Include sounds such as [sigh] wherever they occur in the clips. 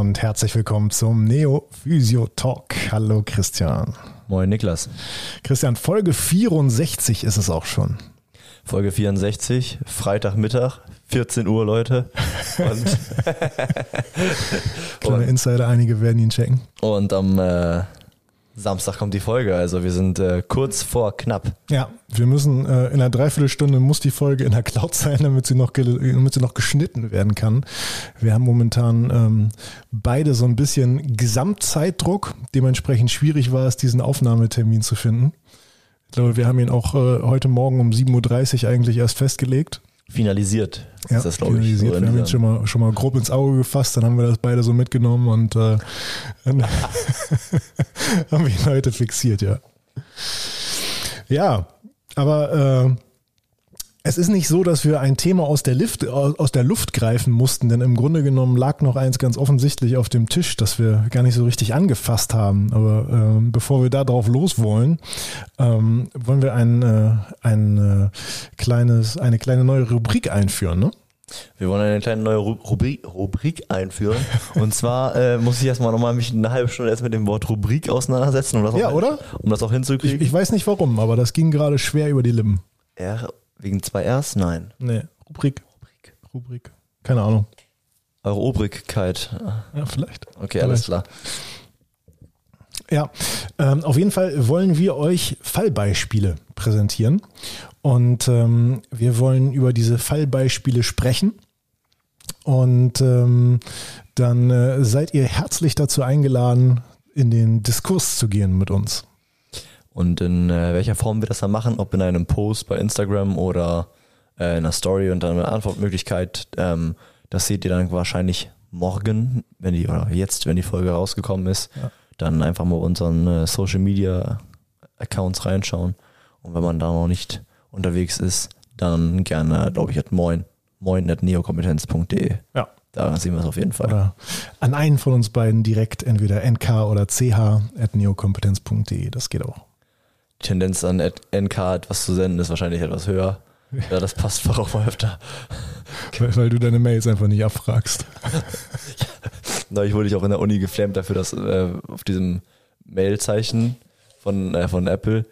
und herzlich willkommen zum Neo Physio Talk. Hallo Christian. Moin Niklas. Christian, Folge 64 ist es auch schon. Folge 64, Freitagmittag, 14 Uhr, Leute. Und, [laughs] Kleine Insider, einige werden ihn checken. und am äh, Samstag kommt die Folge, also wir sind äh, kurz vor knapp. Ja, wir müssen äh, in einer Dreiviertelstunde muss die Folge in der Cloud sein, damit sie noch, damit sie noch geschnitten werden kann. Wir haben momentan ähm, beide so ein bisschen Gesamtzeitdruck. Dementsprechend schwierig war es, diesen Aufnahmetermin zu finden. Ich glaube, wir haben ihn auch äh, heute Morgen um 7.30 Uhr eigentlich erst festgelegt. Finalisiert Ja, ist das, glaube ich. finalisiert. in wir haben ihn schon mal, schon mal grob ins Auge gefasst, dann haben wir das beide so mitgenommen und äh, [laughs] dann haben wir ihn heute fixiert, ja. Ja, aber äh, es ist nicht so, dass wir ein Thema aus der, Lift, aus der Luft greifen mussten, denn im Grunde genommen lag noch eins ganz offensichtlich auf dem Tisch, das wir gar nicht so richtig angefasst haben. Aber ähm, bevor wir da drauf los wollen, ähm, wollen wir ein, äh, ein äh, kleines, eine kleine neue Rubrik einführen, ne? Wir wollen eine kleine neue Ru- Rubrik, Rubrik einführen. Und zwar äh, muss ich erstmal nochmal mich eine halbe Stunde erst mit dem Wort Rubrik auseinandersetzen, um das, Ja, auch, oder? Um das auch Ich, hinzukriegen. ich weiß nicht warum, aber das ging gerade schwer über die Lippen. Wegen zwei Rs? Nein. Nee, Rubrik. Rubrik. Keine Ahnung. Eure Obrigkeit. Ja, vielleicht. Okay, alles klar. Ja, ähm, auf jeden Fall wollen wir euch Fallbeispiele präsentieren und ähm, wir wollen über diese Fallbeispiele sprechen und ähm, dann äh, seid ihr herzlich dazu eingeladen, in den Diskurs zu gehen mit uns. Und in äh, welcher Form wir das dann machen, ob in einem Post bei Instagram oder äh, in einer Story und dann eine Antwortmöglichkeit, ähm, das seht ihr dann wahrscheinlich morgen, wenn die, oder jetzt, wenn die Folge rausgekommen ist, Ja. dann einfach mal unseren äh, Social Media Accounts reinschauen. Und wenn man da noch nicht unterwegs ist, dann gerne, glaube ich, at moin, moin at neokompetenz.de. Ja. Da sehen wir es auf jeden Fall. Oder an einen von uns beiden direkt, entweder nk oder ch at neokompetenz.de. Das geht auch. Tendenz an NK etwas zu senden ist wahrscheinlich etwas höher. Ja, das passt auch mal öfter. Weil, weil du deine Mails einfach nicht abfragst. [laughs] Neulich wurde ich auch in der Uni geflammt dafür, dass äh, auf diesem Mailzeichen von, äh, von Apple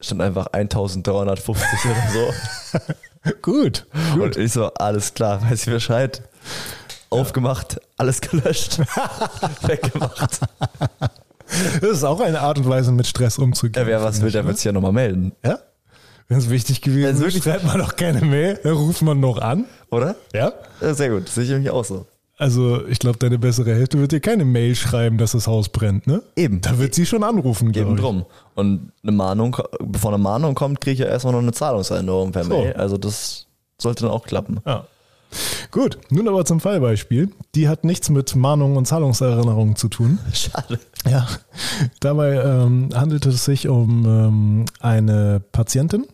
stand einfach 1350 oder so. [laughs] Gut. Und ich so, alles klar, weiß ich Bescheid. Aufgemacht, alles gelöscht, [laughs] weggemacht. Das ist auch eine Art und Weise, mit Stress umzugehen. Ja, wer was will, der wird sich ja nochmal melden, Ja? Wenn es wichtig gewesen ist, schreibt man doch keine Mail, dann ruft man noch an. oder? Ja? Ja, sehr gut, sehe ich nämlich auch so. Also, ich glaube, deine bessere Hälfte wird dir keine Mail schreiben, dass das Haus brennt, ne? Eben. Da wird sie schon anrufen, Eben glaube ich. drum. Und eine Mahnung, bevor eine Mahnung kommt, kriege ich ja erstmal noch eine Zahlungserinnerung per So. Mail. Also das sollte dann auch klappen. Ja. Gut, nun aber zum Fallbeispiel. Die hat nichts mit Mahnungen und Zahlungserinnerungen zu tun. Schade. Ja, dabei ähm, handelt es sich um ähm, eine Patientin,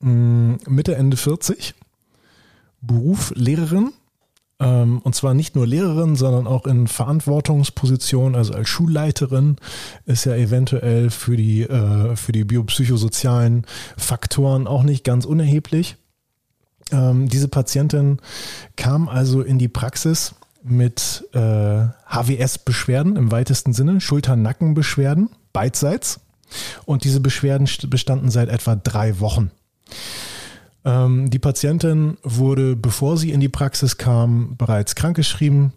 mh, Mitte, Ende 40, Beruf Lehrerin, ähm, und zwar nicht nur Lehrerin, sondern auch in Verantwortungsposition, also als Schulleiterin, ist ja eventuell für die, äh, für die biopsychosozialen Faktoren auch nicht ganz unerheblich. Ähm, diese Patientin kam also in die Praxis mit äh, HWS-Beschwerden im weitesten Sinne, Schulter-Nacken-Beschwerden, beidseits. Und diese Beschwerden st- bestanden seit etwa drei Wochen. Ähm, die Patientin wurde, bevor sie in die Praxis kam, bereits krankgeschrieben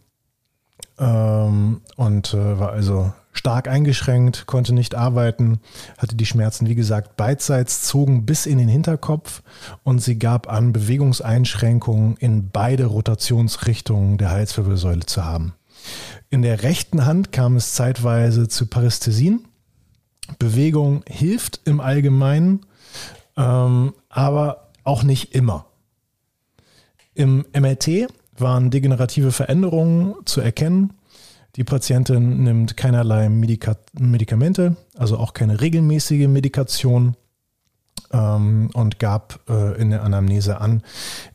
ähm, und äh, war also stark eingeschränkt, konnte nicht arbeiten, hatte die Schmerzen, wie gesagt, beidseits, zogen bis in den Hinterkopf und sie gab an, Bewegungseinschränkungen in beide Rotationsrichtungen der Halswirbelsäule zu haben. In der rechten Hand kam es zeitweise zu Parästhesien. Bewegung hilft im Allgemeinen, ähm, aber auch nicht immer. Im MRT waren degenerative Veränderungen zu erkennen. Die Patientin nimmt keinerlei Medika Medikamente, also auch keine regelmäßige Medikation ähm, und gab äh, in der Anamnese an,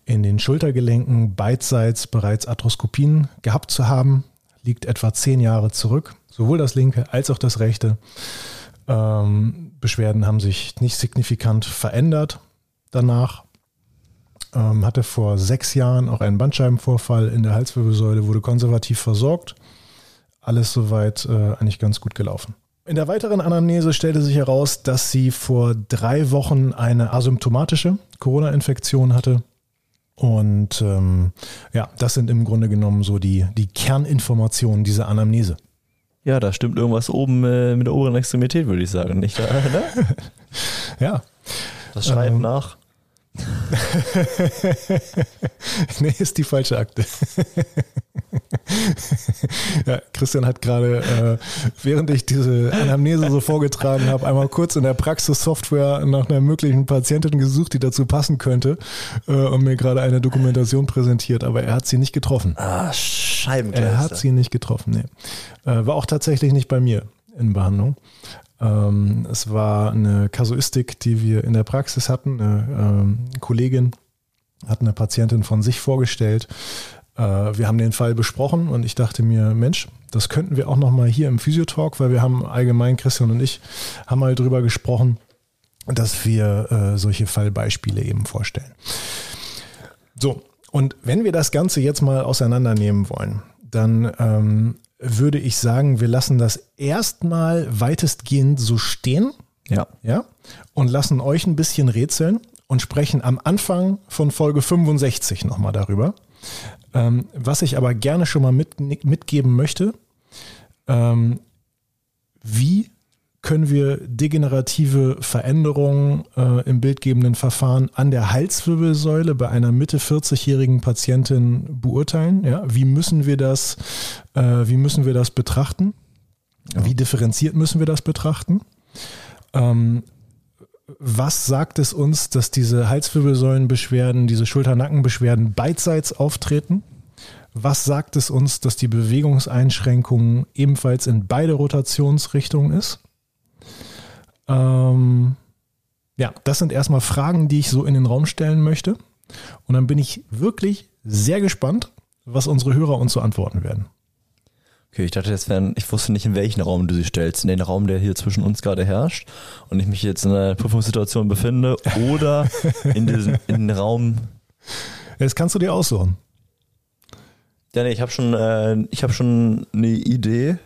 in den Schultergelenken beidseits bereits Arthroskopien gehabt zu haben. Liegt etwa zehn Jahre zurück. Sowohl das linke als auch das rechte. Ähm, Beschwerden haben sich nicht signifikant verändert danach. Ähm, hatte vor sechs Jahren auch einen Bandscheibenvorfall in der Halswirbelsäule, wurde konservativ versorgt. Alles soweit äh, eigentlich ganz gut gelaufen. In der weiteren Anamnese stellte sich heraus, dass sie vor drei Wochen eine asymptomatische Corona-Infektion hatte. Und ähm, ja, das sind im Grunde genommen so die, die Kerninformationen dieser Anamnese. Ja, da stimmt irgendwas oben äh, mit der oberen Extremität, würde ich sagen. Nicht ne? [laughs] ja. Das schreibt ähm, nach. [laughs] nee, ist die falsche Akte. [laughs] ja, Christian hat gerade, äh, während ich diese Anamnese so vorgetragen habe, einmal kurz in der Praxissoftware nach einer möglichen Patientin gesucht, die dazu passen könnte äh, und mir gerade eine Dokumentation präsentiert, aber er hat sie nicht getroffen. Ah, Scheibenkleister. Er hat sie nicht getroffen, nee. Äh, war auch tatsächlich nicht bei mir in Behandlung. Ähm, es war eine Kasuistik, die wir in der Praxis hatten. Eine ähm, Kollegin hat eine Patientin von sich vorgestellt. Äh, wir haben den Fall besprochen und ich dachte mir, Mensch, das könnten wir auch nochmal hier im Physiotalk, weil wir haben allgemein, Christian und ich, haben mal drüber gesprochen, dass wir äh, solche Fallbeispiele eben vorstellen. So, und wenn wir das Ganze jetzt mal auseinandernehmen wollen, dann ähm, würde ich sagen, wir lassen das erstmal weitestgehend so stehen. Ja. Ja. Und lassen euch ein bisschen rätseln und sprechen am Anfang von Folge 65 nochmal darüber. Ähm, was ich aber gerne schon mal mit, mitgeben möchte, ähm, wie können wir degenerative Veränderungen äh, im bildgebenden Verfahren an der Halswirbelsäule bei einer Mitte 40-jährigen Patientin beurteilen? Ja, wie müssen wir das, äh, wie müssen wir das betrachten? Ja. Wie differenziert müssen wir das betrachten? Ähm, was sagt es uns, dass diese Halswirbelsäulenbeschwerden, diese Schulter-Nackenbeschwerden beidseits auftreten? Was sagt es uns, dass die Bewegungseinschränkung ebenfalls in beide Rotationsrichtungen ist? Ähm, ja, das sind erstmal Fragen, die ich so in den Raum stellen möchte. Und dann bin ich wirklich sehr gespannt, was unsere Hörer uns so antworten werden. Okay, ich dachte, das wären, ich wusste nicht, in welchen Raum du sie stellst. In den Raum, der hier zwischen uns gerade herrscht und ich mich jetzt in einer Prüfungssituation befinde oder [laughs] in, diesen, in den Raum. Das kannst du dir aussuchen. Ja, nee, ich habe schon, äh, ich habe schon eine Idee.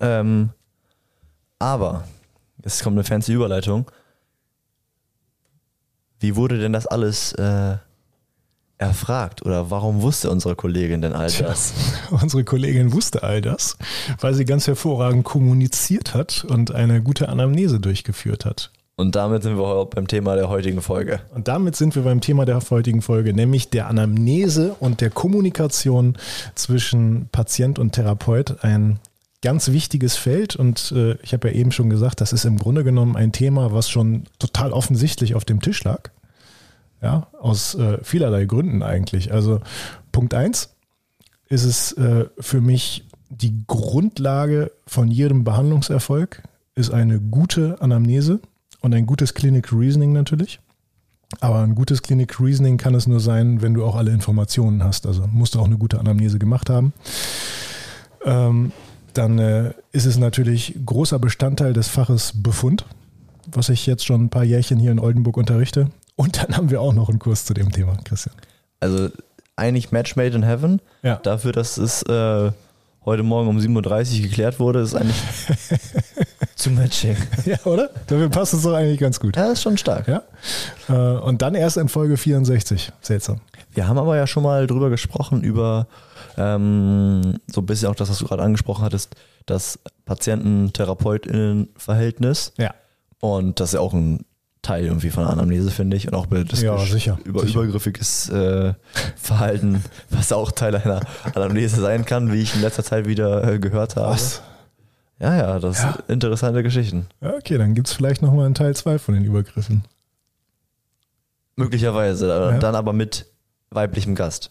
Ähm, aber Jetzt kommt eine fancy Überleitung. Wie wurde denn das alles äh, erfragt oder warum wusste unsere Kollegin denn all das? Tja, [laughs] unsere Kollegin wusste all das, weil sie ganz hervorragend kommuniziert hat und eine gute Anamnese durchgeführt hat. Und damit sind wir beim Thema der heutigen Folge. Und damit sind wir beim Thema der heutigen Folge, nämlich der Anamnese und der Kommunikation zwischen Patient und Therapeut. Ein ganz wichtiges Feld und äh, ich habe ja eben schon gesagt, das ist im Grunde genommen ein Thema, was schon total offensichtlich auf dem Tisch lag. Ja, aus äh, vielerlei Gründen eigentlich. Also Punkt eins ist es äh, für mich die Grundlage von jedem Behandlungserfolg ist eine gute Anamnese und ein gutes Clinic Reasoning natürlich. Aber ein gutes Clinic Reasoning kann es nur sein, wenn du auch alle Informationen hast. Also musst du auch eine gute Anamnese gemacht haben. Ähm, dann äh, ist es natürlich großer Bestandteil des Faches Befund, was ich jetzt schon ein paar Jährchen hier in Oldenburg unterrichte. Und dann haben wir auch noch einen Kurs zu dem Thema, Christian. Also eigentlich Match Made in Heaven. Ja. Dafür, dass es äh, heute Morgen um 7.30 Uhr geklärt wurde, ist eigentlich [laughs] zu Matching. [laughs] Ja, oder? Dafür passt es doch eigentlich ganz gut. Ja, ist schon stark. Ja. Äh, und dann erst in Folge 64. Seltsam. Wir haben aber ja schon mal drüber gesprochen, über ähm, so ein bisschen auch das, was du gerade angesprochen hattest, das Patienten-TherapeutInnen-Verhältnis. Ja. Und das ist ja auch ein Teil irgendwie von der Anamnese, finde ich. Und auch das ja, sicher, über sicher. übergriffiges äh, Verhalten, [laughs] was auch Teil einer Anamnese sein kann, wie ich in letzter Zeit wieder äh, gehört habe. Was? Ja, ja, das ja. sind interessante Geschichten. Ja, okay, dann gibt es vielleicht nochmal einen Teil 2 von den Übergriffen. Möglicherweise, ja. dann aber mit weiblichem Gast.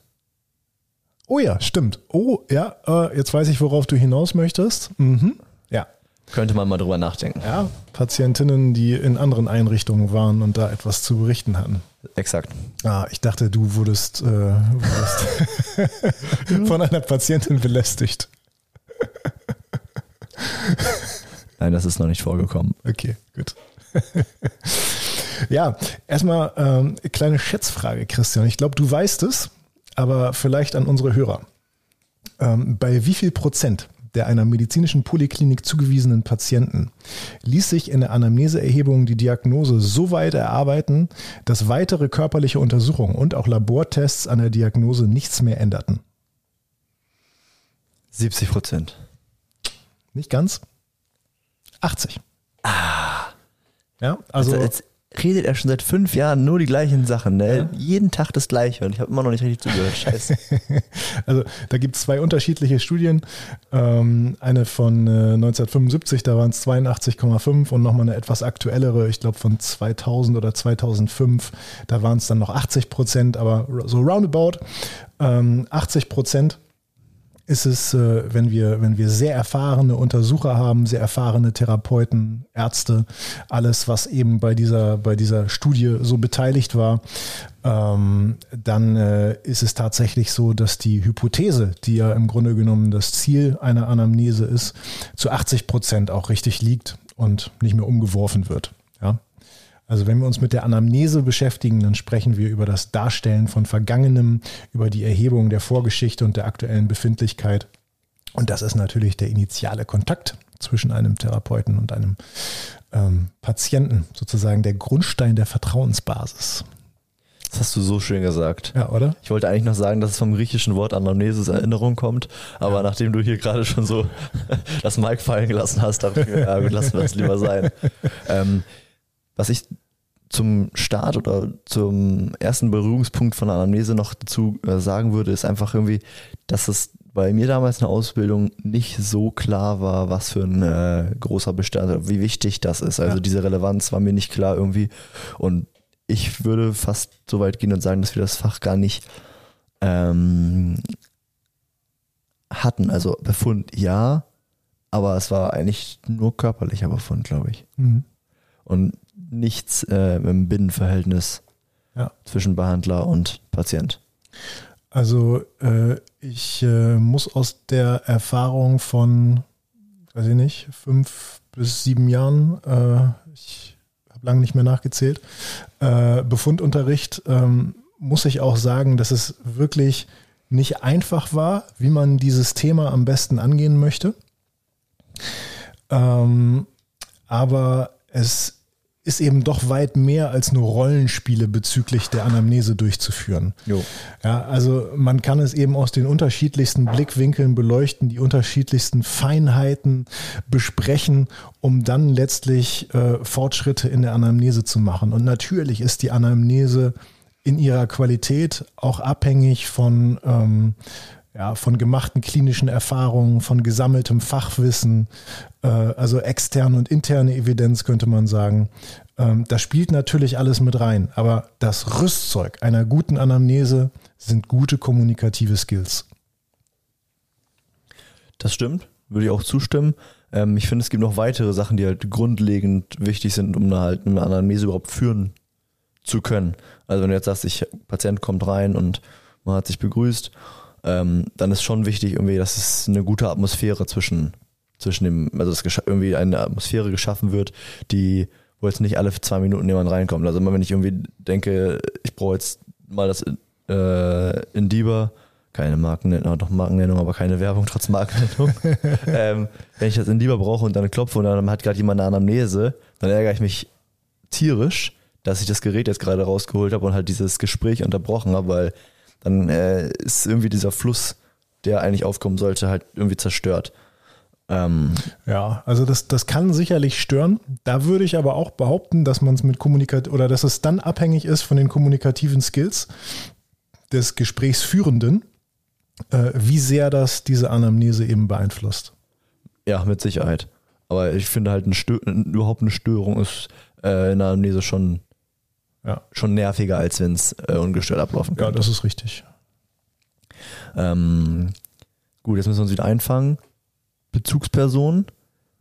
Oh ja, stimmt. Oh ja, äh, jetzt weiß ich, worauf du hinaus möchtest. Mhm. Ja. Könnte man mal drüber nachdenken. Ja, Patientinnen, die in anderen Einrichtungen waren und da etwas zu berichten hatten. Exakt. Ah, ich dachte, du wurdest, äh, wurdest [laughs] von einer Patientin belästigt. Nein, das ist noch nicht vorgekommen. Okay, gut. [laughs] ja, erstmal ähm, kleine Schätzfrage, Christian. Ich glaube, du weißt es aber vielleicht an unsere Hörer. Ähm, bei wie viel Prozent der einer medizinischen Polyklinik zugewiesenen Patienten ließ sich in der Anamneseerhebung die Diagnose so weit erarbeiten, dass weitere körperliche Untersuchungen und auch Labortests an der Diagnose nichts mehr änderten. 70 Prozent. Nicht ganz. 80. Ah. Ja, also. also jetzt redet er schon seit fünf Jahren nur die gleichen Sachen. Ne? Ja. Jeden Tag das Gleiche und ich habe immer noch nicht richtig zugehört. Scheiße. [laughs] also da gibt es zwei unterschiedliche Studien. Ähm, eine von äh, 1975, da waren es 82,5 und nochmal eine etwas aktuellere, ich glaube von 2000 oder 2005, da waren es dann noch 80 Prozent, aber so roundabout ähm, 80 Prozent ist es, äh, wenn, wir, wenn wir sehr erfahrene Untersucher haben, sehr erfahrene Therapeuten, Ärzte, alles, was eben bei dieser, bei dieser Studie so beteiligt war, ähm, dann äh, ist es tatsächlich so, dass die Hypothese, die ja im Grunde genommen das Ziel einer Anamnese ist, zu 80 Prozent auch richtig liegt und nicht mehr umgeworfen wird. Also wenn wir uns mit der Anamnese beschäftigen, dann sprechen wir über das Darstellen von Vergangenem, über die Erhebung der Vorgeschichte und der aktuellen Befindlichkeit. Und das ist natürlich der initiale Kontakt zwischen einem Therapeuten und einem ähm, Patienten, sozusagen der Grundstein der Vertrauensbasis. Das hast du so schön gesagt. Ja, oder? Ich wollte eigentlich noch sagen, dass es vom griechischen Wort Anamnesis Erinnerung kommt, aber ja. nachdem du hier gerade schon so [laughs] das Mic fallen gelassen hast, dachte ich mir, ja, lassen wir es lieber sein. [laughs] Ähm, was ich zum Start oder zum ersten Berührungspunkt von Anamnese noch dazu äh, sagen würde, ist einfach irgendwie, dass es bei mir damals in der Ausbildung nicht so klar war, was für ein äh, großer Bestandteil, wie wichtig das ist. Also ja. diese Relevanz war mir nicht klar irgendwie. Und ich würde fast so weit gehen und sagen, dass wir das Fach gar nicht ähm, hatten. Also Befund ja, aber es war eigentlich nur körperlicher Befund, glaube ich. Mhm. Und nichts äh, im Binnenverhältnis ja. zwischen Behandler und Patient. Also äh, ich äh, muss aus der Erfahrung von, weiß ich nicht, fünf bis sieben Jahren, äh, ich habe lange nicht mehr nachgezählt, äh, Befundunterricht, ähm, muss ich auch sagen, dass es wirklich nicht einfach war, wie man dieses Thema am besten angehen möchte. Ähm, aber es ist eben doch weit mehr als nur Rollenspiele bezüglich der Anamnese durchzuführen. Jo. Ja, also man kann es eben aus den unterschiedlichsten Blickwinkeln beleuchten, die unterschiedlichsten Feinheiten besprechen, um dann letztlich äh, Fortschritte in der Anamnese zu machen. Und natürlich ist die Anamnese in ihrer Qualität auch abhängig von ähm, ja, von gemachten klinischen Erfahrungen, von gesammeltem Fachwissen, äh, also externe und interne Evidenz könnte man sagen. Ähm, da spielt natürlich alles mit rein, aber das Rüstzeug einer guten Anamnese sind gute kommunikative Skills. Das stimmt, würde ich auch zustimmen. Ähm, ich finde, es gibt noch weitere Sachen, die halt grundlegend wichtig sind, um halt eine Anamnese überhaupt führen zu können. Also wenn du jetzt sagst, ich Patient kommt rein und man hat sich begrüßt ähm, dann ist schon wichtig irgendwie, dass es eine gute Atmosphäre zwischen, zwischen dem, also dass irgendwie eine Atmosphäre geschaffen wird, die, wo jetzt nicht alle zwei Minuten jemand reinkommt. Also immer wenn ich irgendwie denke, ich brauche jetzt mal das äh, Indiba, keine Markennennung, doch Markennennung, aber keine Werbung trotz Markennennung. [laughs] ähm, wenn ich das Indiba brauche und dann klopfe und dann hat gerade jemand eine Anamnese, dann ärgere ich mich tierisch, dass ich das Gerät jetzt gerade rausgeholt habe und halt dieses Gespräch unterbrochen habe, weil dann äh, ist irgendwie dieser Fluss, der eigentlich aufkommen sollte, halt irgendwie zerstört. Ähm, ja, also das, das kann sicherlich stören. Da würde ich aber auch behaupten, dass man es mit Kommunikat oder dass es dann abhängig ist von den kommunikativen Skills des Gesprächsführenden, äh, wie sehr das diese Anamnese eben beeinflusst. Ja, mit Sicherheit. Aber ich finde halt ein überhaupt eine Störung ist äh, in der Anamnese schon ja. schon nerviger, als wenn es äh, ungestört ablaufen kann. Ja, das ist richtig. Ähm, gut, jetzt müssen wir uns wieder einfangen. Bezugsperson,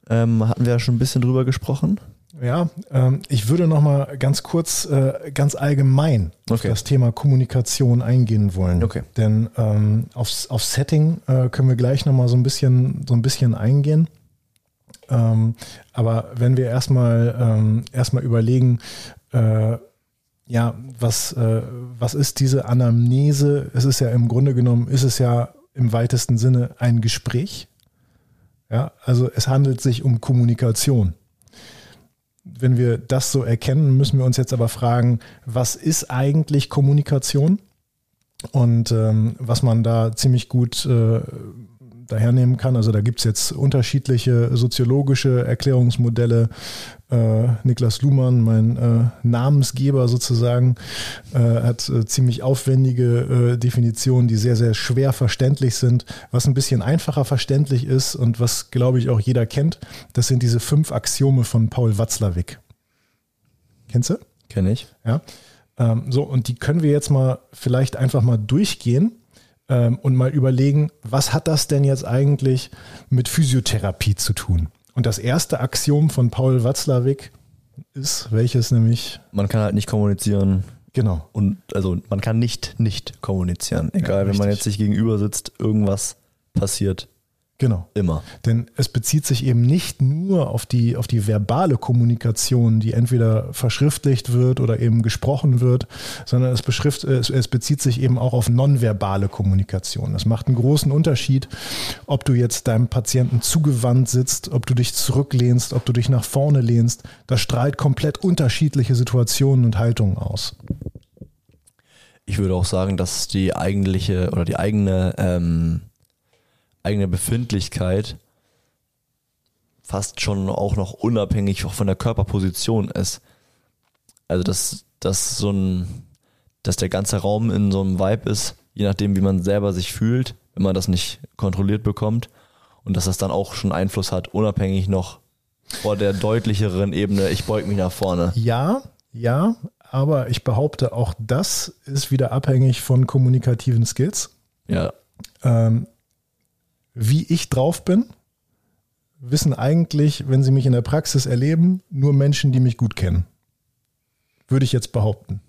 ähm, hatten wir ja schon ein bisschen drüber gesprochen. Ja, ähm, ich würde noch mal ganz kurz, äh, ganz allgemein okay. auf das Thema Kommunikation eingehen wollen. Okay. Denn ähm, aufs, auf Setting äh, können wir gleich noch mal so ein bisschen, so ein bisschen eingehen. Ähm, aber wenn wir erstmal ähm, erstmal überlegen, äh, ja, was, äh, was ist diese Anamnese? Es ist ja im Grunde genommen, ist es ja im weitesten Sinne ein Gespräch. Ja, also es handelt sich um Kommunikation. Wenn wir das so erkennen, müssen wir uns jetzt aber fragen, was ist eigentlich Kommunikation? Und ähm, was man da ziemlich gut äh, dahernehmen kann. Also da gibt es jetzt unterschiedliche soziologische Erklärungsmodelle. Äh, Niklas Luhmann, mein äh, Namensgeber sozusagen, äh, hat äh, ziemlich aufwendige äh, Definitionen, die sehr, sehr schwer verständlich sind. Was ein bisschen einfacher verständlich ist und was, glaube ich, auch jeder kennt, das sind diese fünf Axiome von Paul Watzlawick. Kennst du? Kenne ich. Ja. Ähm, so, und die können wir jetzt mal vielleicht einfach mal durchgehen ähm, und mal überlegen, was hat das denn jetzt eigentlich mit Physiotherapie zu tun? Und das erste Axiom von Paul Watzlawick ist, welches nämlich? Man kann halt nicht kommunizieren. Genau. Und also man kann nicht nicht kommunizieren. Egal, Ja, wenn man jetzt sich gegenüber sitzt, irgendwas passiert Genau. immer. Denn es bezieht sich eben nicht nur auf die, auf die verbale Kommunikation, die entweder verschriftlicht wird oder eben gesprochen wird, sondern es, beschrift, es, es bezieht sich eben auch auf nonverbale Kommunikation. Das macht einen großen Unterschied, ob du jetzt deinem Patienten zugewandt sitzt, ob du dich zurücklehnst, ob du dich nach vorne lehnst. Das strahlt komplett unterschiedliche Situationen und Haltungen aus. Ich würde auch sagen, dass die eigentliche oder die eigene, ähm, eigene Befindlichkeit fast schon auch noch unabhängig auch von der Körperposition ist. Also dass, dass so ein, dass der ganze Raum in so einem Vibe ist, je nachdem, wie man selber sich fühlt, wenn man das nicht kontrolliert bekommt. Und dass das dann auch schon Einfluss hat, unabhängig noch vor der deutlicheren Ebene, ich beug mich nach vorne. Ja, ja, aber ich behaupte, auch das ist wieder abhängig von kommunikativen Skills. Ja, ähm, wie ich drauf bin, wissen eigentlich, wenn sie mich in der Praxis erleben, nur Menschen, die mich gut kennen. Würde ich jetzt behaupten.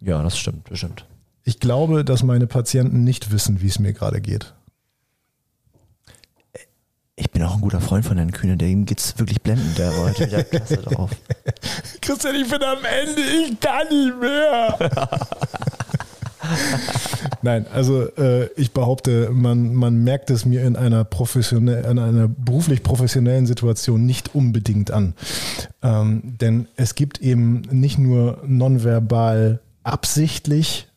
ja, das stimmt, das stimmt. Ich glaube, dass meine Patienten nicht wissen, wie es mir gerade geht. Ich bin auch ein guter Freund von Herrn Kühne, dem geht's wirklich blendend, der war heute wieder klasse drauf. Christian, ich bin am Ende, ich kann nicht mehr. [laughs] Nein, also äh, ich behaupte, man, man merkt es mir in einer professionell, in einer beruflich professionellen Situation nicht unbedingt an. Ähm, denn es gibt eben nicht nur nonverbal absichtlich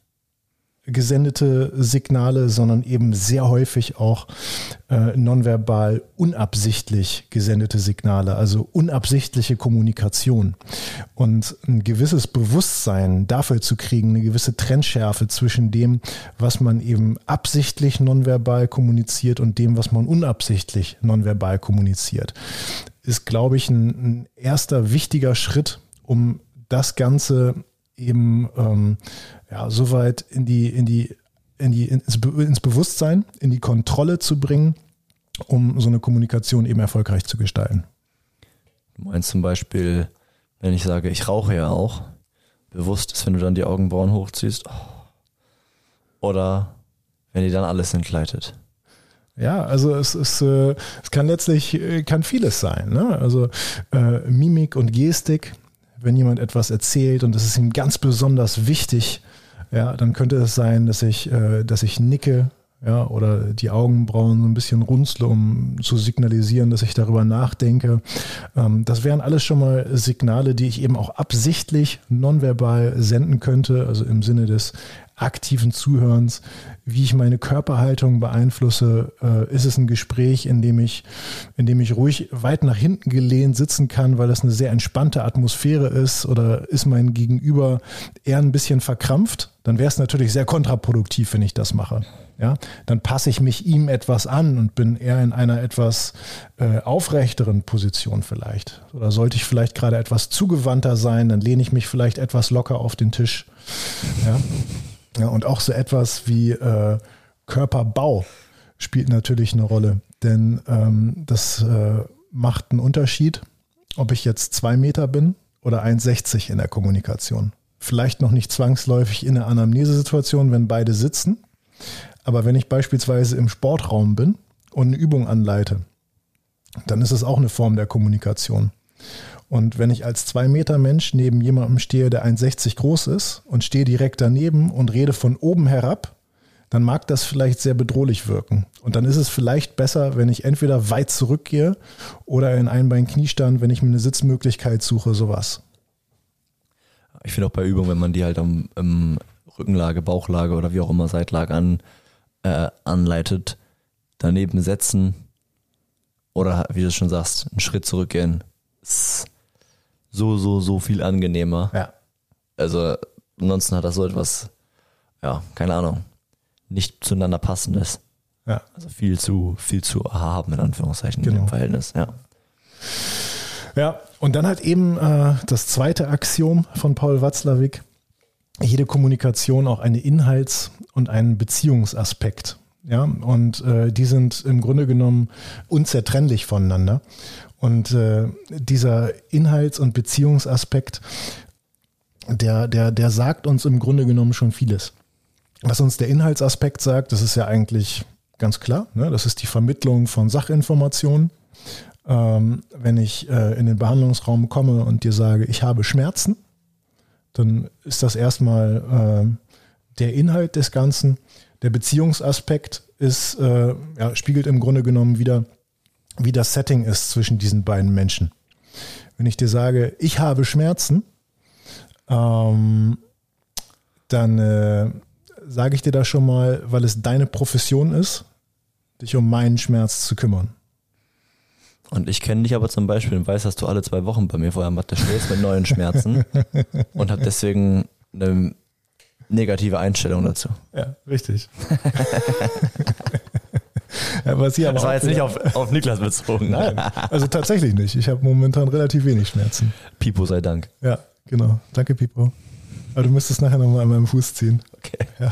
gesendete Signale, sondern eben sehr häufig auch äh, nonverbal unabsichtlich gesendete Signale, also unabsichtliche Kommunikation. Und ein gewisses Bewusstsein dafür zu kriegen, eine gewisse Trennschärfe zwischen dem, was man eben absichtlich nonverbal kommuniziert und dem, was man unabsichtlich nonverbal kommuniziert, ist, glaube ich, ein, ein erster wichtiger Schritt, um das Ganze eben ähm, ja, soweit in die, in die, in die, ins, ins Bewusstsein, in die Kontrolle zu bringen, um so eine Kommunikation eben erfolgreich zu gestalten. Du meinst zum Beispiel, wenn ich sage, ich rauche ja auch, bewusst ist, wenn du dann die Augenbrauen hochziehst. Oh. Oder wenn die dann alles entgleitet. Ja, also es ist, äh, es kann letztlich, äh, kann vieles sein. Ne? Also äh, Mimik und Gestik, wenn jemand etwas erzählt und es ist ihm ganz besonders wichtig, ja, dann könnte es sein, dass ich, äh, dass ich nicke, ja, oder die Augenbrauen so ein bisschen runzle, um zu signalisieren, dass ich darüber nachdenke. Ähm, das wären alles schon mal Signale, die ich eben auch absichtlich nonverbal senden könnte, also im Sinne des aktiven Zuhörens, wie ich meine Körperhaltung beeinflusse. Äh, ist es ein Gespräch, in dem ich, in dem ich ruhig weit nach hinten gelehnt sitzen kann, weil das eine sehr entspannte Atmosphäre ist, oder ist mein Gegenüber eher ein bisschen verkrampft? Dann wäre es natürlich sehr kontraproduktiv, wenn ich das mache. Ja, dann passe ich mich ihm etwas an und bin eher in einer etwas äh, aufrechteren Position vielleicht. Oder sollte ich vielleicht gerade etwas zugewandter sein, dann lehne ich mich vielleicht etwas locker auf den Tisch. Ja, ja und auch so etwas wie äh, Körperbau spielt natürlich eine Rolle, denn ähm, das äh, macht einen Unterschied, ob ich jetzt zwei Meter bin oder 1,60 in der Kommunikation. Vielleicht noch nicht zwangsläufig in einer Anamnesesituation, wenn beide sitzen. Aber wenn ich beispielsweise im Sportraum bin und eine Übung anleite, dann ist es auch eine Form der Kommunikation. Und wenn ich als zwei Meter Mensch neben jemandem stehe, der 1,60 groß ist und stehe direkt daneben und rede von oben herab, dann mag das vielleicht sehr bedrohlich wirken. Und dann ist es vielleicht besser, wenn ich entweder weit zurückgehe oder in einen Bein Kniestand, wenn ich mir eine Sitzmöglichkeit suche, sowas. Ich finde auch bei Übungen, wenn man die halt am, am Rückenlage, Bauchlage oder wie auch immer Seitlage an, äh, anleitet, daneben setzen oder wie du schon sagst, einen Schritt zurückgehen, ist so, so, so viel angenehmer. Ja. Also ansonsten hat das so etwas, ja, keine Ahnung, nicht zueinander passendes. Ja. Also viel zu, viel zu haben, in Anführungszeichen, Genau. im Verhältnis, ja. Ja, und dann halt eben äh, das zweite Axiom von Paul Watzlawick. Jede Kommunikation auch eine Inhalts- und einen Beziehungsaspekt. Ja, und äh, die sind im Grunde genommen unzertrennlich voneinander. Und äh, dieser Inhalts- und Beziehungsaspekt, der, der, der sagt uns im Grunde genommen schon vieles. Was uns der Inhaltsaspekt sagt, das ist ja eigentlich ganz klar. Ne? Das ist die Vermittlung von Sachinformationen. Ähm, wenn ich äh, in den Behandlungsraum komme und dir sage, ich habe Schmerzen, dann ist das erstmal ähm, der Inhalt des Ganzen. Der Beziehungsaspekt ist, äh, ja, spiegelt im Grunde genommen wieder, wie das Setting ist zwischen diesen beiden Menschen. Wenn ich dir sage, ich habe Schmerzen, ähm, dann äh, sage ich dir das schon mal, weil es deine Profession ist, dich um meinen Schmerz zu kümmern. Und ich kenne dich aber zum Beispiel und weiß, dass du alle zwei Wochen bei mir vor der Matte stehst mit neuen Schmerzen [laughs] und habe deswegen eine negative Einstellung dazu. Ja, richtig. [laughs] ja, was hier aber Das war jetzt nicht auf, auf Niklas bezogen. [laughs] Nein, also tatsächlich nicht. Ich habe momentan relativ wenig Schmerzen. Pipo sei Dank. Ja, genau. Danke, Pipo. Aber du müsstest nachher nochmal an meinem Fuß ziehen. Okay. Ja.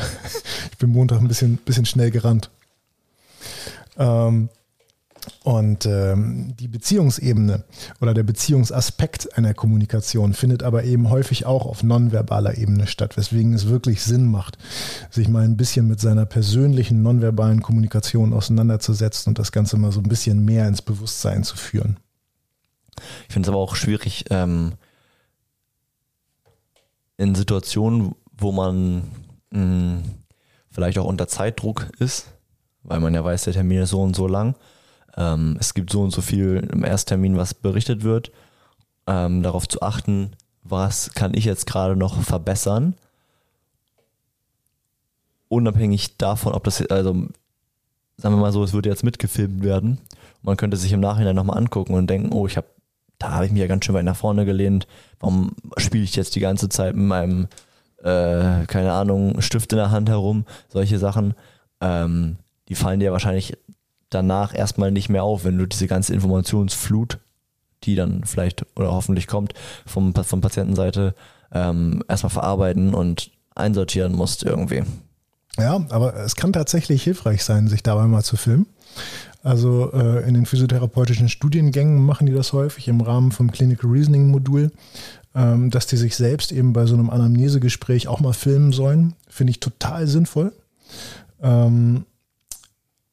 Ich bin Montag ein bisschen, bisschen schnell gerannt. Ähm, und ähm, die Beziehungsebene oder der Beziehungsaspekt einer Kommunikation findet aber eben häufig auch auf nonverbaler Ebene statt, weswegen es wirklich Sinn macht, sich mal ein bisschen mit seiner persönlichen nonverbalen Kommunikation auseinanderzusetzen und das Ganze mal so ein bisschen mehr ins Bewusstsein zu führen. Ich finde es aber auch schwierig, ähm, in Situationen, wo man mh, vielleicht auch unter Zeitdruck ist, weil man ja weiß, der Termin ist so und so lang. Ähm, es gibt so und so viel im Ersttermin, was berichtet wird. Ähm, darauf zu achten, was kann ich jetzt gerade noch verbessern. Unabhängig davon, ob das, also sagen wir mal so, es würde jetzt mitgefilmt werden. Man könnte sich im Nachhinein nochmal angucken und denken, oh, ich habe, da habe ich mich ja ganz schön weit nach vorne gelehnt. Warum spiele ich jetzt die ganze Zeit mit meinem, äh, keine Ahnung, Stift in der Hand herum? Solche Sachen, ähm, die fallen dir wahrscheinlich danach erstmal nicht mehr auf, wenn du diese ganze Informationsflut, die dann vielleicht oder hoffentlich kommt, vom, von Patientenseite, ähm, erstmal verarbeiten und einsortieren musst irgendwie. Ja, aber es kann tatsächlich hilfreich sein, sich dabei mal zu filmen. Also äh, in den physiotherapeutischen Studiengängen machen die das häufig im Rahmen vom Clinical Reasoning Modul, ähm, dass die sich selbst eben bei so einem Anamnesegespräch auch mal filmen sollen. Finde ich total sinnvoll. Ähm,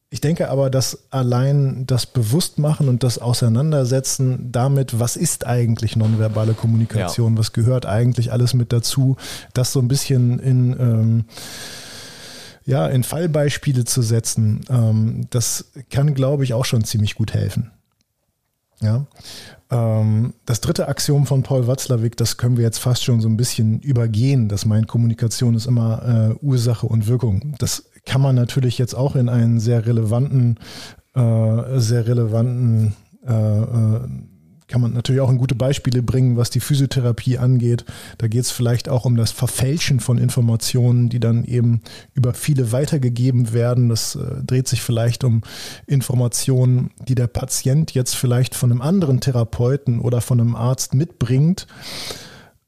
ich denke aber, dass allein das Bewusstmachen und das Auseinandersetzen damit, was ist eigentlich nonverbale Kommunikation, was gehört eigentlich alles mit dazu, das so ein bisschen in, ähm, ja, in Fallbeispiele zu setzen, ähm, das kann, glaube ich, auch schon ziemlich gut helfen. Ja. Ähm, das dritte Axiom von Paul Watzlawick, das können wir jetzt fast schon so ein bisschen übergehen. Das meint, Kommunikation ist immer äh, Ursache und Wirkung. Das kann man natürlich jetzt auch in einen sehr relevanten, äh, sehr relevanten, äh, äh, kann man natürlich auch in gute Beispiele bringen, was die Physiotherapie angeht. Da geht es vielleicht auch um das Verfälschen von Informationen, die dann eben über viele weitergegeben werden. Das äh, dreht sich vielleicht um Informationen, die der Patient jetzt vielleicht von einem anderen Therapeuten oder von einem Arzt mitbringt.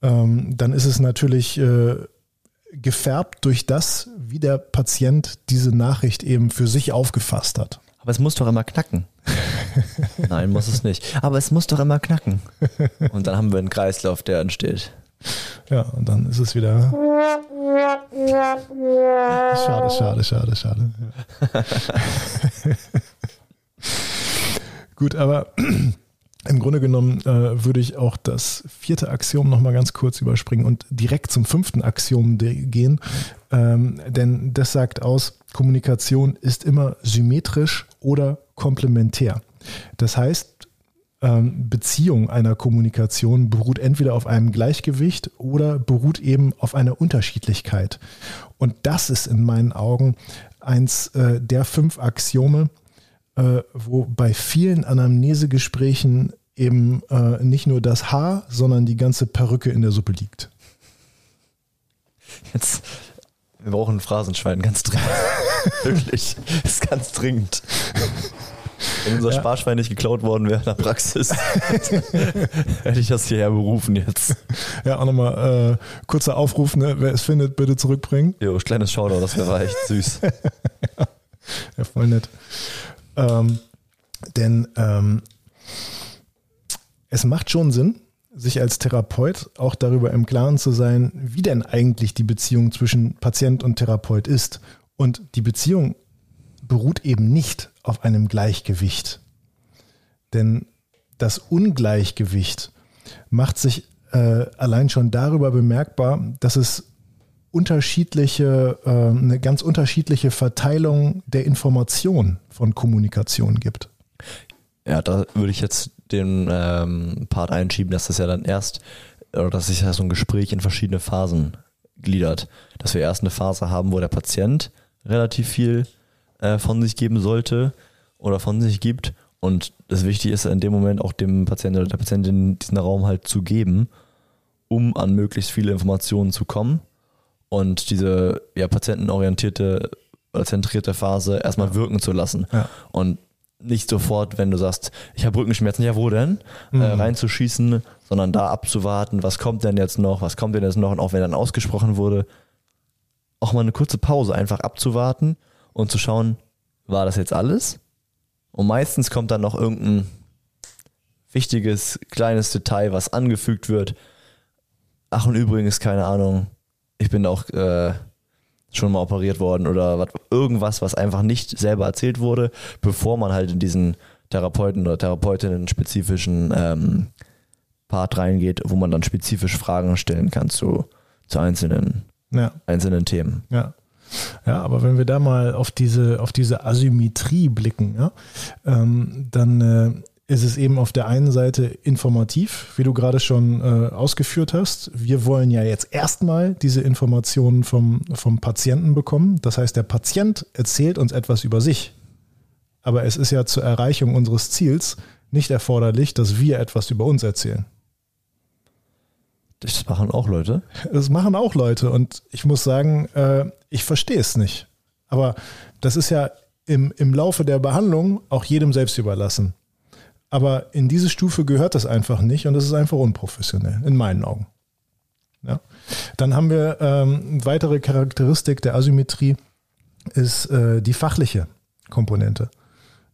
Ähm, dann ist es natürlich äh, gefärbt durch das, wie der Patient diese Nachricht eben für sich aufgefasst hat. Aber es muss doch immer knacken. [laughs] Nein, muss es nicht. Aber es muss doch immer knacken. Und dann haben wir einen Kreislauf, der entsteht. Ja, und dann ist es wieder. Schade, schade, schade, schade. Ja. [laughs] Gut, aber im Grunde genommen äh, würde ich auch das vierte Axiom nochmal ganz kurz überspringen und direkt zum fünften Axiom gehen. Ähm, denn das sagt aus, Kommunikation ist immer symmetrisch oder komplementär. Das heißt, ähm, Beziehung einer Kommunikation beruht entweder auf einem Gleichgewicht oder beruht eben auf einer Unterschiedlichkeit. Und das ist in meinen Augen eins äh, der fünf Axiome, äh, wo bei vielen Anamnesegesprächen eben äh, nicht nur das Haar, sondern die ganze Perücke in der Suppe liegt. Jetzt, wir brauchen ein Phrasenschwein ganz dringend. [laughs] Wirklich, ist ganz dringend. Wenn unser ja. Sparschwein nicht geklaut worden wäre in der Praxis, [laughs] hätte ich das hierher berufen jetzt. Ja, auch nochmal äh, kurzer Aufruf, ne? wer es findet, bitte zurückbringen. Jo, kleines Shoutout, das wäre echt süß. [laughs] ja, voll nett. Ähm, denn ähm, es macht schon Sinn, sich als Therapeut auch darüber im Klaren zu sein, wie denn eigentlich die Beziehung zwischen Patient und Therapeut ist. Und die Beziehung beruht eben nicht auf einem Gleichgewicht. Denn das Ungleichgewicht macht sich äh, allein schon darüber bemerkbar, dass es unterschiedliche, äh, eine ganz unterschiedliche Verteilung der Information von Kommunikation gibt. Ja, da würde ich jetzt den ähm, Part einschieben, dass das ja dann erst, oder dass sich ja so ein Gespräch in verschiedene Phasen gliedert. Dass wir erst eine Phase haben, wo der Patient relativ viel äh, von sich geben sollte oder von sich gibt. Und das Wichtige ist in dem Moment auch dem Patienten oder der Patientin diesen Raum halt zu geben, um an möglichst viele Informationen zu kommen und diese ja, patientenorientierte oder zentrierte Phase erstmal wirken zu lassen. Ja. Und nicht sofort, wenn du sagst, ich habe Rückenschmerzen, ja wo denn, äh, mhm. äh, reinzuschießen, sondern da abzuwarten, was kommt denn jetzt noch, was kommt denn jetzt noch und auch wenn dann ausgesprochen wurde, auch mal eine kurze Pause einfach abzuwarten und zu schauen, war das jetzt alles? Und meistens kommt dann noch irgendein wichtiges kleines Detail, was angefügt wird. Ach und übrigens, keine Ahnung, ich bin auch äh, schon mal operiert worden oder was, irgendwas, was einfach nicht selber erzählt wurde, bevor man halt in diesen Therapeuten oder Therapeutinnen spezifischen ähm, Part reingeht, wo man dann spezifisch Fragen stellen kann zu, zu einzelnen, ja. einzelnen Themen. Ja. Ja, aber wenn wir da mal auf diese, auf diese Asymmetrie blicken, ja, ähm, dann äh, ist es eben auf der einen Seite informativ, wie du gerade schon äh, ausgeführt hast. Wir wollen ja jetzt erstmal diese Informationen vom, vom Patienten bekommen. Das heißt, der Patient erzählt uns etwas über sich. Aber es ist ja zur Erreichung unseres Ziels nicht erforderlich, dass wir etwas über uns erzählen. Das machen auch Leute. Das machen auch Leute. Und ich muss sagen, äh, ich verstehe es nicht. Aber das ist ja im, im Laufe der Behandlung auch jedem selbst überlassen. Aber in diese Stufe gehört das einfach nicht und das ist einfach unprofessionell, in meinen Augen. Ja. Dann haben wir ähm, weitere Charakteristik der Asymmetrie ist äh, die fachliche Komponente.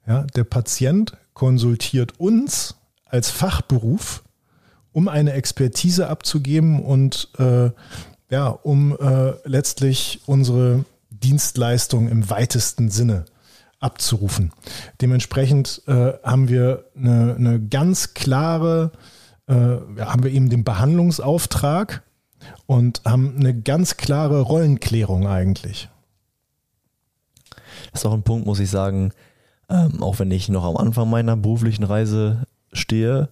Ja, der Patient konsultiert uns als Fachberuf, um eine Expertise abzugeben und äh, ja, um äh, letztlich unsere Dienstleistung im weitesten Sinne abzurufen. Dementsprechend äh, haben wir eine, eine ganz klare, äh, haben wir eben den Behandlungsauftrag und haben eine ganz klare Rollenklärung eigentlich. Das ist auch ein Punkt, muss ich sagen, ähm, auch wenn ich noch am Anfang meiner beruflichen Reise stehe,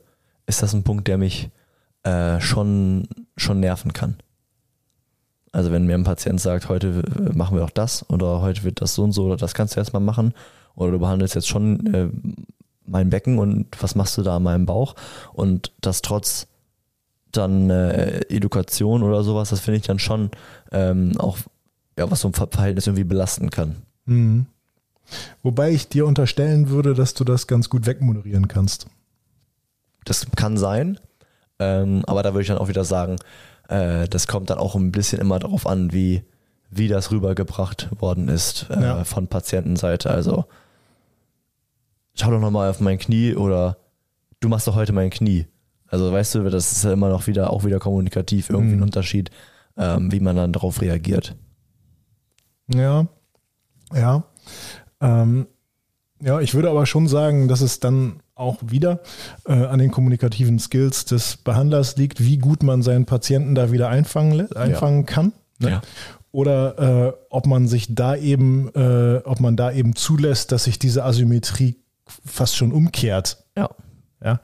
ist das ein Punkt, der mich äh, schon, schon nerven kann. Also wenn mir ein Patient sagt, heute machen wir auch das oder heute wird das so und so oder das kannst du erstmal machen oder du behandelst jetzt schon äh, mein Becken und was machst du da an meinem Bauch und das trotz dann äh, Education oder sowas, das finde ich dann schon ähm, auch, ja, was so ein Verhältnis irgendwie belasten kann. Mhm. Wobei ich dir unterstellen würde, dass du das ganz gut wegmoderieren kannst. Das kann sein, ähm, aber da würde ich dann auch wieder sagen, äh, das kommt dann auch ein bisschen immer darauf an, wie, wie das rübergebracht worden ist äh, ja. von Patientenseite. Also schau doch nochmal auf mein Knie oder du machst doch heute mein Knie. Also weißt du, das ist ja immer noch wieder auch wieder kommunikativ irgendwie mhm. ein Unterschied, ähm, wie man dann darauf reagiert. Ja, ja. Ähm, ja, ich würde aber schon sagen, dass es dann auch wieder äh, an den kommunikativen Skills des Behandlers liegt, wie gut man seinen Patienten da wieder einfangen, einfangen ja. kann. Ne? Ja. Oder äh, ob man sich da eben, äh, ob man da eben zulässt, dass sich diese Asymmetrie fast schon umkehrt. Ja. Ja.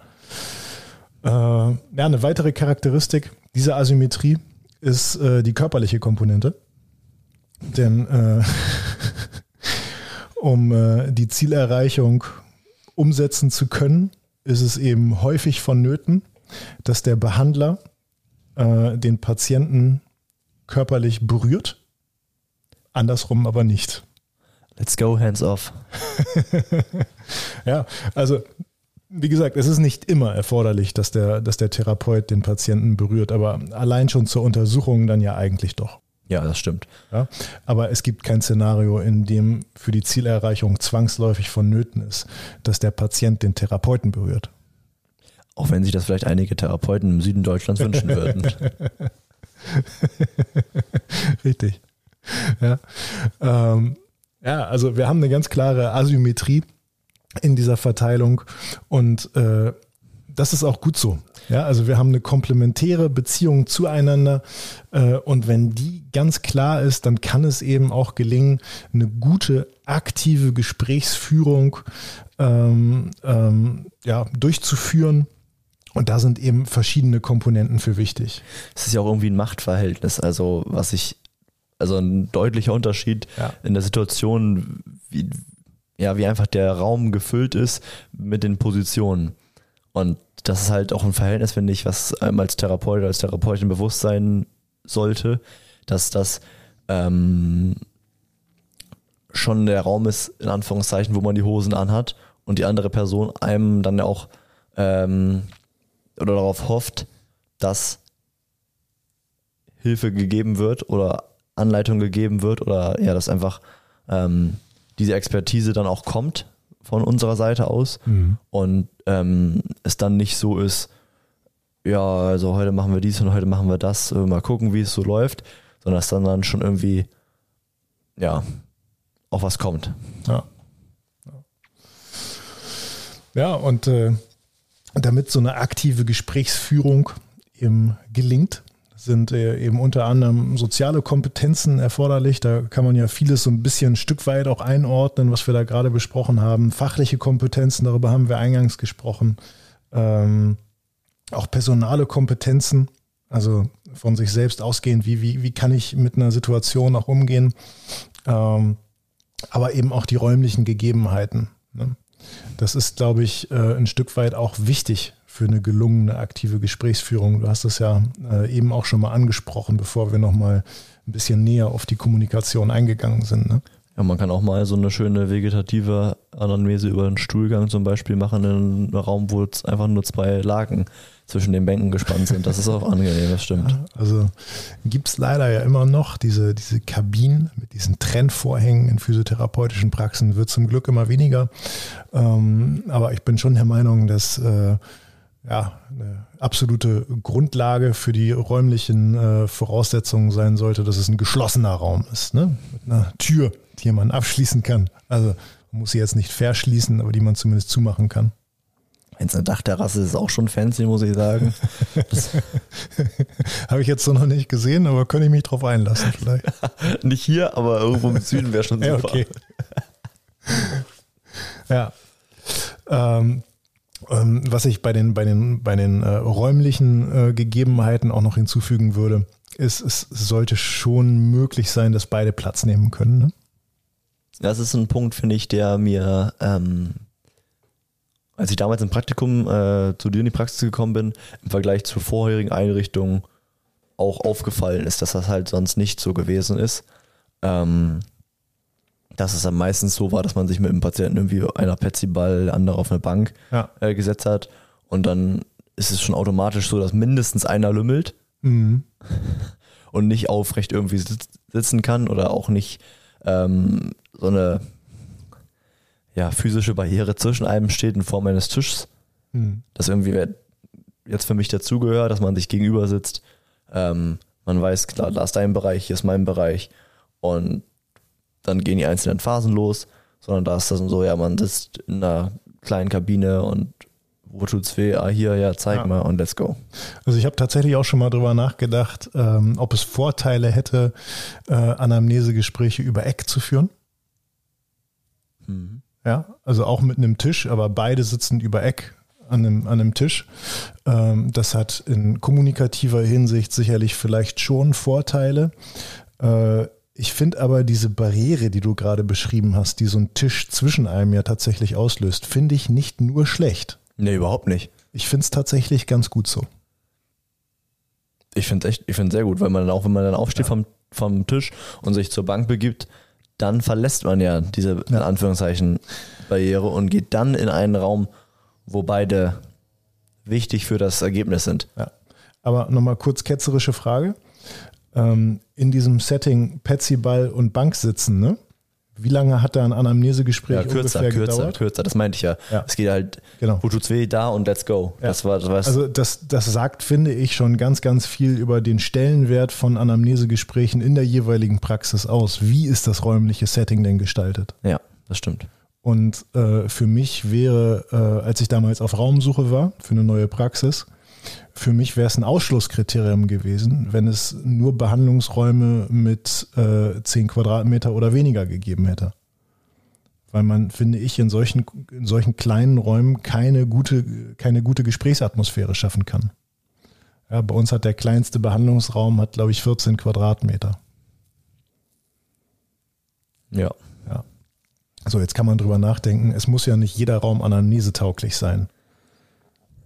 Äh, ja, eine weitere Charakteristik dieser Asymmetrie ist äh, die körperliche Komponente. Denn äh, [laughs] um äh, die Zielerreichung umsetzen zu können, ist es eben häufig vonnöten, dass der Behandler äh, den Patienten körperlich berührt, andersrum aber nicht. Let's go, hands off. [laughs] ja, also wie gesagt, es ist nicht immer erforderlich, dass der, dass der Therapeut den Patienten berührt, aber allein schon zur Untersuchung dann ja eigentlich doch. Ja, das stimmt. Ja, aber es gibt kein Szenario, in dem für die Zielerreichung zwangsläufig vonnöten ist, dass der Patient den Therapeuten berührt. Auch wenn sich das vielleicht einige Therapeuten im Süden Deutschlands wünschen würden. [laughs] Richtig. Ja. Ähm, ja, also wir haben eine ganz klare Asymmetrie in dieser Verteilung und äh, das ist auch gut so. Ja, also wir haben eine komplementäre Beziehung zueinander äh, und wenn die ganz klar ist, dann kann es eben auch gelingen, eine gute aktive Gesprächsführung ähm, ähm, ja, durchzuführen. Und da sind eben verschiedene Komponenten für wichtig. Es ist ja auch irgendwie ein Machtverhältnis, also was ich, also ein deutlicher Unterschied ja. in der Situation, wie, ja, wie einfach der Raum gefüllt ist mit den Positionen. Und das ist halt auch ein Verhältnis, finde ich, was einem als Therapeut oder als Therapeutin bewusst sein sollte, dass das ähm, schon der Raum ist, in Anführungszeichen, wo man die Hosen anhat und die andere Person einem dann ja auch ähm, oder darauf hofft, dass Hilfe gegeben wird oder Anleitung gegeben wird oder ja, dass einfach ähm, diese Expertise dann auch kommt von unserer Seite aus mhm. und ähm, es dann nicht so ist, ja, also heute machen wir dies und heute machen wir das, äh, mal gucken, wie es so läuft, sondern dass dann, dann schon irgendwie, ja, auch was kommt. Ja. Ja, und äh, damit so eine aktive Gesprächsführung eben gelingt, sind äh, eben unter anderem soziale Kompetenzen erforderlich. Da kann man ja vieles so ein bisschen ein Stück weit auch einordnen, was wir da gerade besprochen haben. Fachliche Kompetenzen, darüber haben wir eingangs gesprochen. Ähm, auch personale Kompetenzen, also von sich selbst ausgehend, wie, wie, wie kann ich mit einer Situation auch umgehen. Ähm, aber eben auch die räumlichen Gegebenheiten. Ne? Das ist, glaube ich, äh, ein Stück weit auch wichtig für eine gelungene aktive Gesprächsführung. Du hast es ja äh, eben auch schon mal angesprochen, bevor wir nochmal ein bisschen näher auf die Kommunikation eingegangen sind. Ne? Ja, man kann auch mal so eine schöne vegetative Anamnese über einen Stuhlgang zum Beispiel machen in einem Raum, wo es einfach nur zwei Lagen zwischen den Bänken gespannt sind. Das ist auch angenehm, das stimmt. Ja, also gibt es leider ja immer noch diese, diese Kabinen mit diesen Trennvorhängen in physiotherapeutischen Praxen, wird zum Glück immer weniger. Ähm, aber ich bin schon der Meinung, dass äh, ja, eine absolute Grundlage für die räumlichen äh, Voraussetzungen sein sollte, dass es ein geschlossener Raum ist, ne? mit einer Tür, die man abschließen kann. Also man muss sie jetzt nicht verschließen, aber die man zumindest zumachen kann. Wenn es eine Dachterrasse ist, ist auch schon fancy, muss ich sagen. [laughs] Habe ich jetzt so noch nicht gesehen, aber könnte ich mich drauf einlassen vielleicht. [laughs] nicht hier, aber irgendwo im Süden wäre schon [laughs] super. Ja, okay. ja. Ähm, was ich bei den, bei den, bei den äh, räumlichen äh, Gegebenheiten auch noch hinzufügen würde, ist, es sollte schon möglich sein, dass beide Platz nehmen können. Ne? Das ist ein Punkt, finde ich, der mir, ähm, als ich damals im Praktikum äh, zu dir in die Praxis gekommen bin, im Vergleich zur vorherigen Einrichtung auch aufgefallen ist, dass das halt sonst nicht so gewesen ist. Ähm, dass es dann meistens so war, dass man sich mit dem Patienten irgendwie einer Petsy-Ball, andere auf eine Bank ja. äh, gesetzt hat. Und dann ist es schon automatisch so, dass mindestens einer lümmelt mhm. [laughs] und nicht aufrecht irgendwie sitzen kann oder auch nicht ähm, so eine ja, physische Barriere zwischen einem steht in Form eines Tisches. Mhm. Das irgendwie jetzt für mich dazugehört, dass man sich gegenüber sitzt. Ähm, man weiß, klar, da ist dein Bereich, hier ist mein Bereich. Und dann gehen die einzelnen Phasen los, sondern da ist das so, ja, man sitzt in einer kleinen Kabine und wo tut's weh? Ah, hier, ja, zeig Ja. mal und let's go. Also ich habe tatsächlich auch schon mal drüber nachgedacht, ähm, ob es Vorteile hätte, äh, Anamnesegespräche über Eck zu führen. Mhm. Ja, also auch mit einem Tisch, aber beide sitzen über Eck an einem, an einem Tisch. Ähm, das hat in kommunikativer Hinsicht sicherlich vielleicht schon Vorteile. Äh, ich finde aber diese Barriere, die du gerade beschrieben hast, die so ein Tisch zwischen einem ja tatsächlich auslöst, finde ich nicht nur schlecht. Nee, überhaupt nicht. Ich finde es tatsächlich ganz gut so. Ich finde echt, ich finde sehr gut, weil man dann auch, wenn man dann aufsteht vom, vom Tisch und sich zur Bank begibt, dann verlässt man ja diese in Ja. Anführungszeichen Barriere und geht dann in einen Raum, wo beide wichtig für das Ergebnis sind. Ja. Aber nochmal kurz ketzerische Frage. Ähm, in diesem Setting Petsy-Ball und Bank sitzen, ne? Wie lange hat da ein Anamnesegespräch Ja, kürzer, ungefähr kürzer, gedauert? kürzer, das meinte ich ja. Ja. Es geht halt, Genau. wo tut's weh, da und let's go. Ja. Das war, das war Also das, das sagt, finde ich, schon ganz, ganz viel über den Stellenwert von Anamnesegesprächen in der jeweiligen Praxis aus. Wie ist das räumliche Setting denn gestaltet? ja, das stimmt. Und äh, für mich wäre, äh, als ich damals auf Raumsuche war für eine neue Praxis, für mich wäre es ein Ausschlusskriterium gewesen, wenn es nur Behandlungsräume mit äh, 10 Quadratmeter oder weniger gegeben hätte. Weil man, finde ich, in solchen, in solchen kleinen Räumen keine gute, keine gute Gesprächsatmosphäre schaffen kann. Ja, bei uns hat der kleinste Behandlungsraum, hat, glaube ich, 14 Quadratmeter. Ja. Ja. So, jetzt kann man drüber nachdenken. Es muss ja nicht jeder Raum anamnesetauglich sein.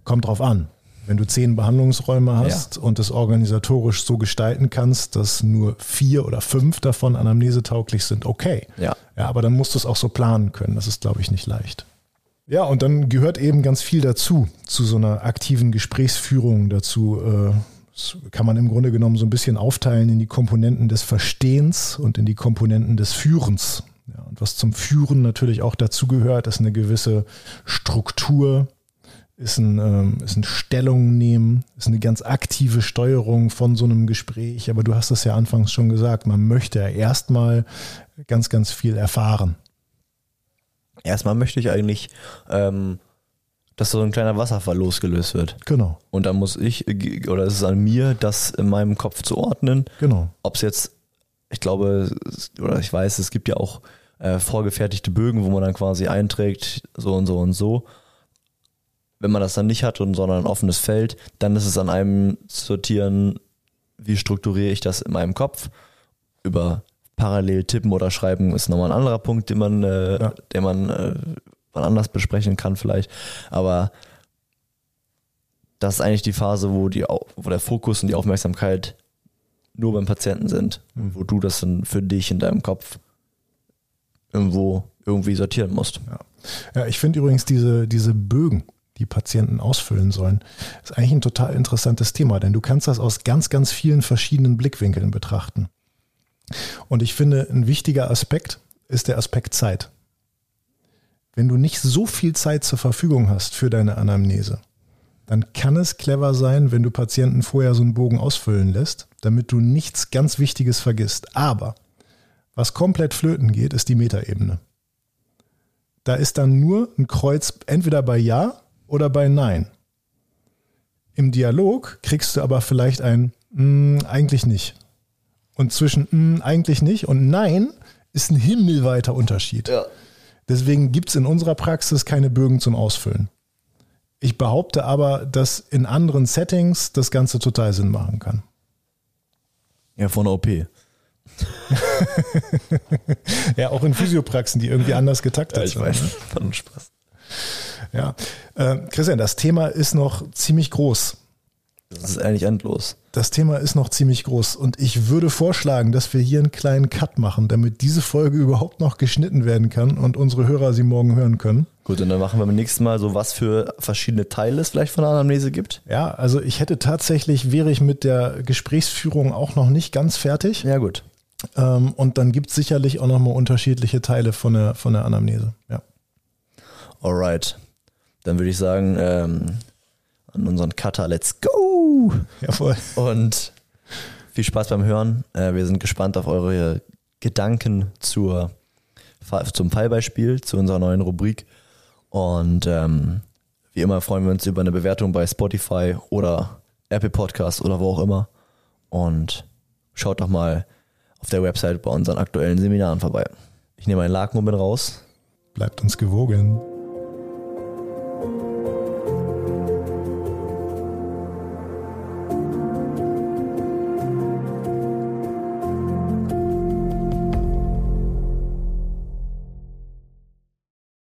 Kommt drauf an. Wenn du zehn Behandlungsräume hast und es organisatorisch so gestalten kannst, dass nur vier oder fünf davon anamnesetauglich sind, okay. Ja. Ja, aber dann musst du es auch so planen können. Das ist, glaube ich, nicht leicht. Ja, und dann gehört eben ganz viel dazu, zu so einer aktiven Gesprächsführung dazu. Äh, das kann man im Grunde genommen so ein bisschen aufteilen in die Komponenten des Verstehens und in die Komponenten des Führens. Ja, und was zum Führen natürlich auch dazu gehört, ist eine gewisse Struktur, ist ein, ähm, ist ein Stellung nehmen, ist eine ganz aktive Steuerung von so einem Gespräch. Aber du hast es ja anfangs schon gesagt, man möchte ja erstmal ganz, ganz viel erfahren. Erstmal möchte ich eigentlich, ähm, dass so ein kleiner Wasserfall losgelöst wird. Genau, Und dann muss ich, äh, oder es ist an mir, das in meinem Kopf zu ordnen. genau. Ob es jetzt, ich glaube, oder ich weiß, es gibt ja auch äh, vorgefertigte Bögen, wo man dann quasi einträgt, so und so und so. Wenn man das dann nicht hat und sondern ein offenes Feld, dann ist es an einem sortieren, wie strukturiere ich das in meinem Kopf. Über parallel tippen oder schreiben ist nochmal ein anderer Punkt, den man, äh, Ja. den man äh, anders besprechen kann vielleicht. Aber das ist eigentlich die Phase, wo, die, wo der Fokus und die Aufmerksamkeit nur beim Patienten sind. Und wo du das dann für dich in deinem Kopf irgendwo irgendwie sortieren musst. Ja, ich finde übrigens diese, diese Bögen, die Patienten ausfüllen sollen, ist eigentlich ein total interessantes Thema, denn du kannst das aus ganz, ganz vielen verschiedenen Blickwinkeln betrachten. Und ich finde, ein wichtiger Aspekt ist der Aspekt Zeit. Wenn du nicht so viel Zeit zur Verfügung hast für deine Anamnese, dann kann es clever sein, wenn du Patienten vorher so einen Bogen ausfüllen lässt, damit du nichts ganz Wichtiges vergisst. Aber was komplett flöten geht, ist die Metaebene. Da ist dann nur ein Kreuz entweder bei Ja oder bei Nein. Im Dialog kriegst du aber vielleicht ein mm, eigentlich nicht. Und zwischen mm, eigentlich nicht und Nein ist ein himmelweiter Unterschied. Ja. Deswegen gibt es in unserer Praxis keine Bögen zum Ausfüllen. Ich behaupte aber, dass in anderen Settings das Ganze total Sinn machen kann. Ja, von OP. [laughs] Ja, auch in Physiopraxen, die irgendwie anders getaktet sind. ne? Von Spaß. Ja. Äh, Christian, das Thema ist noch ziemlich groß. Das ist eigentlich endlos. Das Thema ist noch ziemlich groß und ich würde vorschlagen, dass wir hier einen kleinen Cut machen, damit diese Folge überhaupt noch geschnitten werden kann und unsere Hörer sie morgen hören können. Gut, und dann machen wir beim nächsten Mal so, was für verschiedene Teile es vielleicht von der Anamnese gibt. Ja, also ich hätte tatsächlich, wäre ich mit der Gesprächsführung auch noch nicht ganz fertig. Ja, gut. Ähm, und dann gibt es sicherlich auch nochmal unterschiedliche Teile von der, von der Anamnese. Ja. Alright. Dann würde ich sagen, ähm, an unseren Cutter, let's go! Jawohl. Und viel Spaß beim Hören. Äh, wir sind gespannt auf eure Gedanken zur, zum Fallbeispiel, zu unserer neuen Rubrik. Und ähm, wie immer freuen wir uns über eine Bewertung bei Spotify oder Apple Podcast oder wo auch immer. Und schaut doch mal auf der Website bei unseren aktuellen Seminaren vorbei. Ich nehme einen Laken und bin raus. Bleibt uns gewogen.